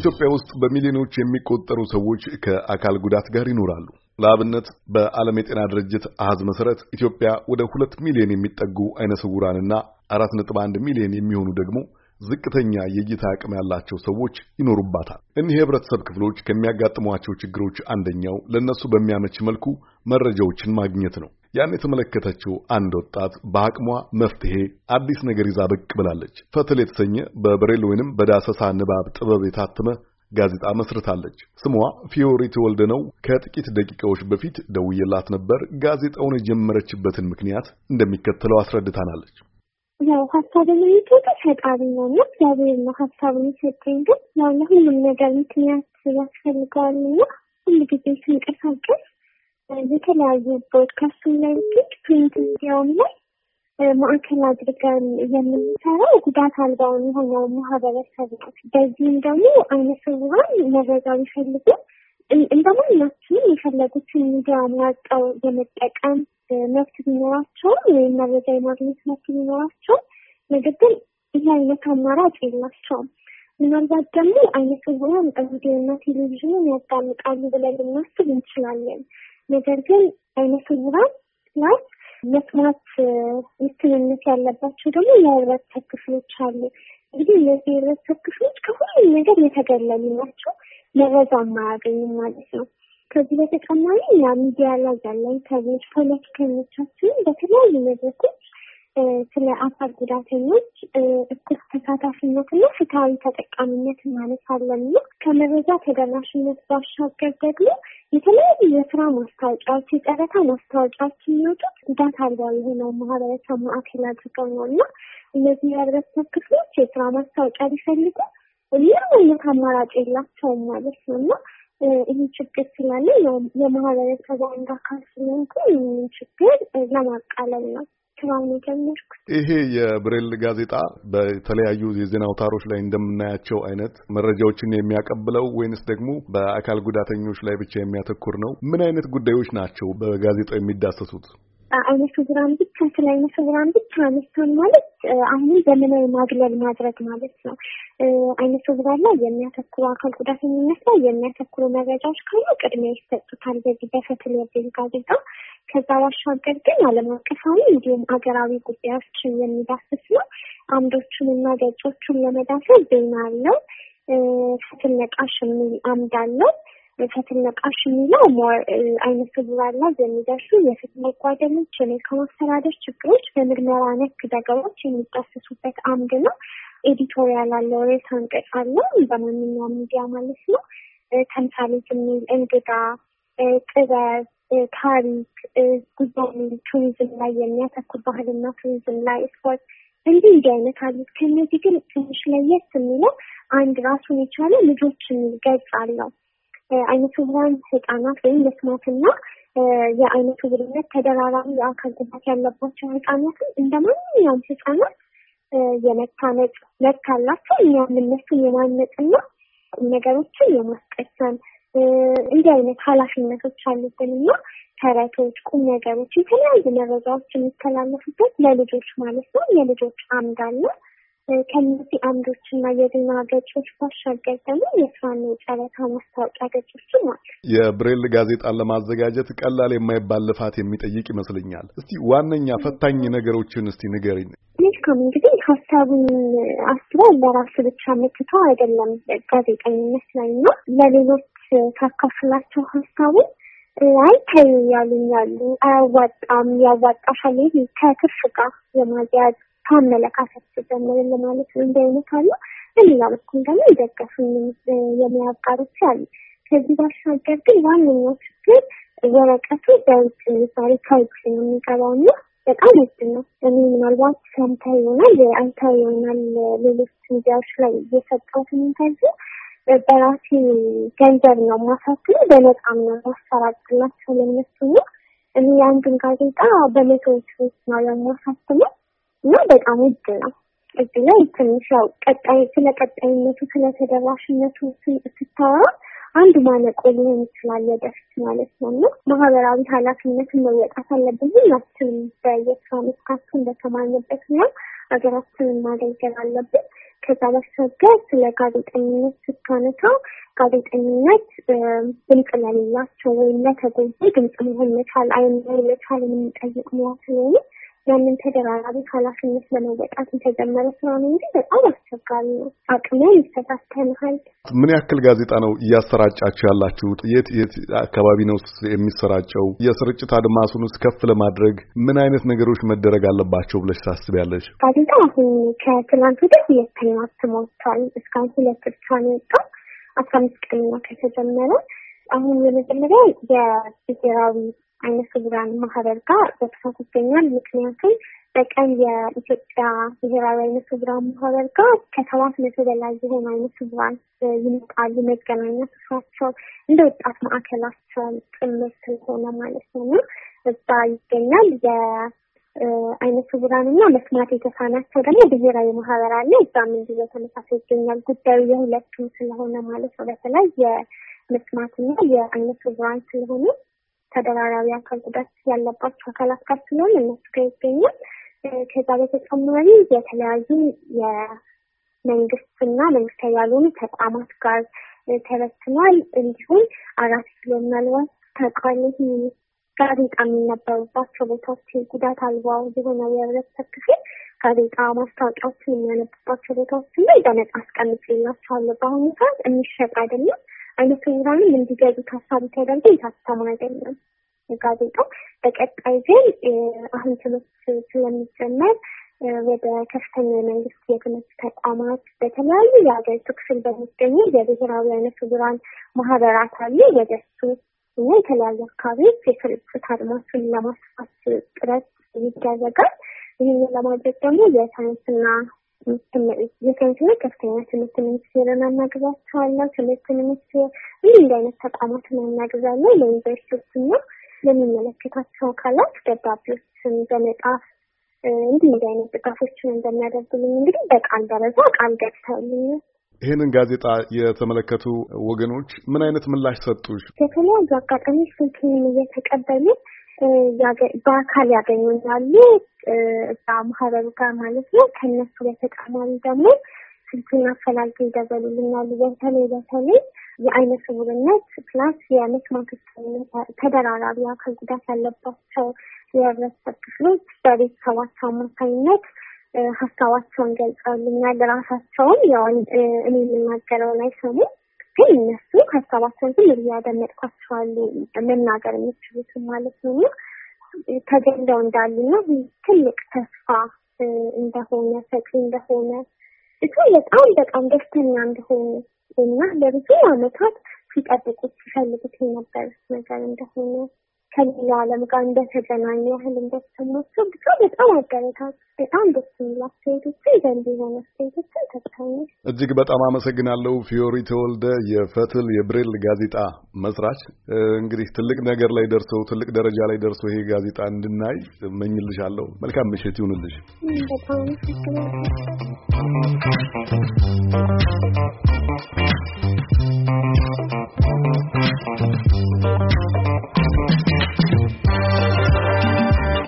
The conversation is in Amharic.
ኢትዮጵያ ውስጥ በሚሊዮኖች የሚቆጠሩ ሰዎች ከአካል ጉዳት ጋር ይኖራሉ። ለአብነት በዓለም የጤና ድርጅት አሃዝ መሰረት ኢትዮጵያ ወደ ሁለት ሚሊዮን የሚጠጉ አይነ ስውራንና አራት ነጥብ አንድ ሚሊዮን የሚሆኑ ደግሞ ዝቅተኛ የእይታ አቅም ያላቸው ሰዎች ይኖሩባታል። እኒህ የህብረተሰብ ክፍሎች ከሚያጋጥሟቸው ችግሮች አንደኛው ለእነሱ በሚያመች መልኩ መረጃዎችን ማግኘት ነው። ያን የተመለከተችው አንድ ወጣት በአቅሟ መፍትሄ አዲስ ነገር ይዛ ብቅ ብላለች። ፈትል የተሰኘ በብሬል ወይንም በዳሰሳ ንባብ ጥበብ የታተመ ጋዜጣ መስርታለች። ስሟ ፊዮሪ ተወልደ ነው። ከጥቂት ደቂቃዎች በፊት ደውዬላት ነበር። ጋዜጣውን የጀመረችበትን ምክንያት እንደሚከተለው አስረድታናለች። ያው ሀሳብ የሚሰጥ ፈጣሪ ነው እና እግዚአብሔር ነው ሀሳቡን የሰጠኝ። ግን ያው ለሁሉም ነገር ምክንያት ያስፈልገዋል እና ሁሉ ጊዜ ስንቀሳቀስ የተለያዩ broadcast ኡም ላይ ብቻ print ሚዲያውም ላይ ማዕከል አድርገን የምንሰራው ጉዳት አልባውን የሆነው ማህበረሰብ ነው። በዚህም ደግሞ አይነ ስውራን መረጃ ቢፈልጉ እንደ ማናችንም የፈለጉትን ሚዲያ ማርጠው የመጠቀም መብት ቢኖራቸውም ወይም መረጃ የማግኘት መብት ቢኖራቸውም ነገር ግን ይህ አይነት አማራጭ የላቸውም። ምናልባት ደግሞ አይነ ስውራን ሬዲዮና ቴሌቪዥንን ያዳምጣሉ ብለን ልናስብ እንችላለን። ነገር ግን አይነ ስውራን ላይ መስማት ውስንነት ያለባቸው ደግሞ የህብረተሰብ ክፍሎች አሉ። እንግዲህ እነዚህ የህብረተሰብ ክፍሎች ከሁሉም ነገር የተገለሉ ናቸው። መረጃ የማያገኙም ማለት ነው። ከዚህ በተጨማሪ ያ ሚዲያ ላይ ያለን ሰዎች ፖለቲከኞቻችን በተለያዩ መድረኮች ስለ አካል ጉዳተኞች እኩል ተሳታፊነትና ፍትሐዊ ተጠቃሚነት እናነሳለን እና ከመረጃ ተደራሽነት ባሻገር ደግሞ የተለያዩ የስራ ማስታወቂያዎች፣ የጨረታ ማስታወቂያዎች የሚወጡት ጉዳት አልባ የሆነው ማህበረሰብ ማዕከል አድርገው ነው። እና እነዚህ የህብረተሰብ ክፍሎች የስራ ማስታወቂያ ሊፈልጉ ምንም አይነት አማራጭ የላቸውም ማለት ነው። እና ይህ ችግር ስላለ የማህበረሰቡ አንድ አካል ስለሆንኩ ይህንን ችግር ለማቃለል ነው ስራውን የጀመርኩት። ይሄ የብሬል ጋዜጣ በተለያዩ የዜና አውታሮች ላይ እንደምናያቸው አይነት መረጃዎችን የሚያቀብለው ወይንስ ደግሞ በአካል ጉዳተኞች ላይ ብቻ የሚያተኩር ነው? ምን አይነት ጉዳዮች ናቸው በጋዜጣው የሚዳሰሱት? አይነ ስውራን ብቻ ስለ አይነ ስውራን ብቻ አነሳን ማለት አሁንም ዘመናዊ ማግለል ማድረግ ማለት ነው። አይነ ስውራን ላይ የሚያተኩሩ አካል ጉዳተኝነት ላይ የሚያተኩሩ መረጃዎች ካሉ ቅድሚያ ይሰጡታል በዚህ በፈትል የብሬል ጋዜጣ። ከዛ ባሻገር ግን ዓለም አቀፋዊ እንዲሁም ሀገራዊ ጉዳዮችን የሚዳስስ ነው። አምዶቹን እና ገጾቹን ለመዳሰስ ዜና አለው። ፈትል ነቃሽ የሚል አምድ አለው። ፈትል ነቃሽ የሚለው አይነ ስውራን ላይ የሚደርሱ የፍትህ መጓደሎች፣ የመልካም አስተዳደር ችግሮች በምርመራ ነክ ዘገባዎች የሚዳሰሱበት አምድ ነው። editorial አለው፣ ርዕሰ አንቀጽ አለው በማንኛውም ሚዲያ ማለት ነው። ተምሳሌት የሚል እንግዳ፣ ጥበብ፣ ታሪክ፣ ጉዞ የሚል ቱሪዝም ላይ የሚያተኩር ባህልና ቱሪዝም ላይ ስፖርት እንዲህ እንዲህ አይነት አሉት። ከእነዚህ ግን ትንሽ ለየት የሚለው አንድ ራሱን የቻለ ልጆች የሚል ገጽ አለው። አይነ ስውራን ህጻናት ወይም መስማትና የአይነ ስውርነት ተደራራቢ የአካል ጉዳት ያለባቸው ህጻናትን እንደ ማንኛውም ህጻናት የመታነጽ መብት አላቸው። እኛም እነሱን የማነጽና ነገሮችን የማስቀሰም እንዲህ አይነት ኃላፊነቶች አሉብን እና ተረቶች፣ ቁም ነገሮች፣ የተለያዩ መረጃዎች የሚተላለፉበት ለልጆች ማለት ነው የልጆች አምድ አለ። ከነዚህ አምዶች እና የዜና ገጾች ባሻገር ደግሞ የስራና የጨረታ ማስታወቂያ ገጾችም አሉ። የብሬል ጋዜጣን ለማዘጋጀት ቀላል የማይባል ልፋት የሚጠይቅ ይመስለኛል። እስቲ ዋነኛ ፈታኝ ነገሮችን እስቲ ንገሪኝ። መልካም እንግዲህ ሀሳቡን አስበው ለራሱ ብቻ መትተው አይደለም ጋዜጠኝነት ላይ እና ለሌሎች ካካፍላቸው ሀሳቡን አይ ተይ ያሉኛሉ፣ አያዋጣም፣ ያዋጣሻል፣ ከትርፍ ጋር የማዝያዝ ከአመለካከት ጀምርን ለማለት ነው። እንዲህ አይነት አሉ። በሌላ በኩል ደግሞ የደገፉኝ የሙያ አሉ። ከዚህ ባሻገር ግን ዋነኛው ችግር ወረቀቱ በውጭ ምሳሌ ከውጭ ነው የሚገባው እና በጣም ውድ ነው። እኔ ምናልባት ሰምተህ ይሆናል አይተህ ይሆናል ሌሎች ሚዲያዎች ላይ የሰጠሁትን interview በራሴ ገንዘብ ነው ማሳትም በነፃም ነው ማሰራጭላቸው ለነሱ ነው። እኔ የአንድን ጋዜጣ በመቶዎች ውስጥ ነው የማሳትመው እና በጣም ውድ ነው። እዚህ ላይ ትንሽ ያው ቀጣይ ስለ ቀጣይነቱ ስለ ተደራሽነቱ ስታወራ አንዱ ማነቆ ሊሆን ይችላል ወደፊት ማለት ነው እና ማህበራዊ ኃላፊነትን መወጣት አለብን። ሁላችንም በየስራ መስካችን በተማርንበት ሙያ ሀገራችንን ማገልገል አለብን። ከዛ ባሻገር ስለ ጋዜጠኝነት ስታነሳ ጋዜጠኝነት ድምፅ ለሌላቸው ወይም ለተጎጂ ድምፅ መሆን መቻል አይን መቻል የሚጠይቅ ሙያ ስለሆነ ያንን ተደራራቢ ኃላፊነት ለመወጣት የተጀመረ ስራ ነው እንጂ በጣም አስቸጋሪ ነው። አቅሜን ይፈታተንሃል። ምን ያክል ጋዜጣ ነው እያሰራጫችሁ ያላችሁት? የት የት አካባቢ ነው የሚሰራጨው? የስርጭት አድማሱንስ ከፍ ለማድረግ ምን አይነት ነገሮች መደረግ አለባቸው ብለሽ ታስቢያለሽ? ጋዜጣ አሁን ከትላንት ወደ ሁለተኛ አትሞቷል። እስካሁን ሁለት ብቻ ነው የወጣው። አስራ አምስት ቀንና ከተጀመረ አሁን የመጀመሪያ የብሔራዊ አይነ ስውራን ማህበር ጋር በስፋት ይገኛል። ምክንያቱም በቀን የኢትዮጵያ ብሔራዊ አይነ ስውራን ማህበር ጋር ከሰባት መቶ በላይ የሆኑ አይነ ስውራን ይመጣሉ። መገናኛ ስፍራቸው እንደ ወጣት ማዕከላቸው ጭምር ስለሆነ ማለት ነው እዛ ይገኛል። የአይነ ስውራን እና መስማት የተሳናቸው ደግሞ ብሔራዊ ማህበር አለ። እዛም እንዲሁ በተመሳሳይ ይገኛል። ጉዳዩ የሁለቱም ስለሆነ ማለት ነው። በተለይ የመስማትና የአይነ ስውራን ስለሆነ ተደራራቢ አካል ጉዳት ያለባቸው አካላት ጋር ስለሆነ እነሱ ጋር ይገኛል። ከዛ በተጨማሪ የተለያዩ የመንግስትና መንግስታዊ ያልሆኑ ተቋማት ጋር ተበትኗል። እንዲሁም አራት ኪሎ ምናልባት ታውቃለህ ጋዜጣ የሚነበሩባቸው ቦታዎች ጉዳት አልባው የሆነ የህብረተሰብ ክፍል ጋዜጣ ማስታወቂያዎችን የሚያነቡባቸው ቦታዎችን ላይ በነጻ አስቀምጬላቸዋለሁ። በአሁኑ ሰዓት የሚሸጥ አይደለም። አይነ ስውራንም እንዲገዙ ታሳቢ ተደርጎ የታተሙ አይደለም ጋዜጣው። በቀጣይ ግን አሁን ትምህርት ስለሚጀመር ወደ ከፍተኛ የመንግስት የትምህርት ተቋማት በተለያዩ የሀገሪቱ ክፍል በሚገኙ የብሔራዊ አይነ ስውራን ማህበራት አሉ። ወደ እሱ እና የተለያዩ አካባቢዎች የስርጭት አድማሱን ለማስፋት ጥረት ይደረጋል። ይህንን ለማድረግ ደግሞ የሳይንስና የሳይንስና ከፍተኛ ትምህርት ሚኒስቴርን አናግዛቸዋለሁ። ትምህርት ሚኒስቴር ይህ እንደ አይነት ተቋማትን አናግዛለሁ። ለዩኒቨርሲቲዎችና ለሚመለከታቸው አካላት ደብዳቤዎችን በመጣፍ እንዲህ እንዲህ አይነት ድጋፎችን እንደሚያደርጉልኝ እንግዲህ በቃል ደረጃ ቃል ገብተውልኛል። ይህንን ጋዜጣ የተመለከቱ ወገኖች ምን አይነት ምላሽ ሰጡሽ? የተለያዩ አጋጣሚዎች ስልክንም እየተቀበሉ በአካል ያገኙኛሉ እዛ ማህበሩ ጋር ማለት ነው። ከነሱ በተጨማሪ ደግሞ ስልኩን አፈላልገው ይደወሉልኛሉ። በተለይ በተለይ የአይነ ስውርነት ፕላስ የመስማት ተደራራቢ አካል ጉዳት ያለባቸው የህብረተሰብ ክፍሎች በቤተሰባቸው አማካኝነት ሀሳባቸውን ገልጸውልኛል። ራሳቸውን ያው እኔ የምናገረውን አይሰሙም፣ ግን እነሱ ሀሳባቸውን ዝም ብዬ መናገር የሚችሉትን ማለት ነው ተገለው እንዳሉና ትልቅ ተስፋ እንደሆነ ሰጪ እንደሆነ እሱ በጣም በጣም ደስተኛ እንደሆነ እና ለብዙ ዓመታት ሲጠብቁት ሲፈልጉት የነበር ነገር እንደሆነ ከሌላ ዓለም ጋር እንደተገናኘ ያህል እንደተሰማቸው ብቻ በጣም አበረታት በጣም ደስ የሚል አስተያየቶችን ዘንድ የሆነ አስተያየቶችን ተካኛል። እጅግ በጣም አመሰግናለሁ። ፊዮሪ ተወልደ የፈትል የብሬል ጋዜጣ መስራች። እንግዲህ ትልቅ ነገር ላይ ደርሰው ትልቅ ደረጃ ላይ ደርሶ ይሄ ጋዜጣ እንድናይ እመኝልሻለሁ። መልካም ምሽት ይሁንልሽ። በጣም አመሰግናለሁ።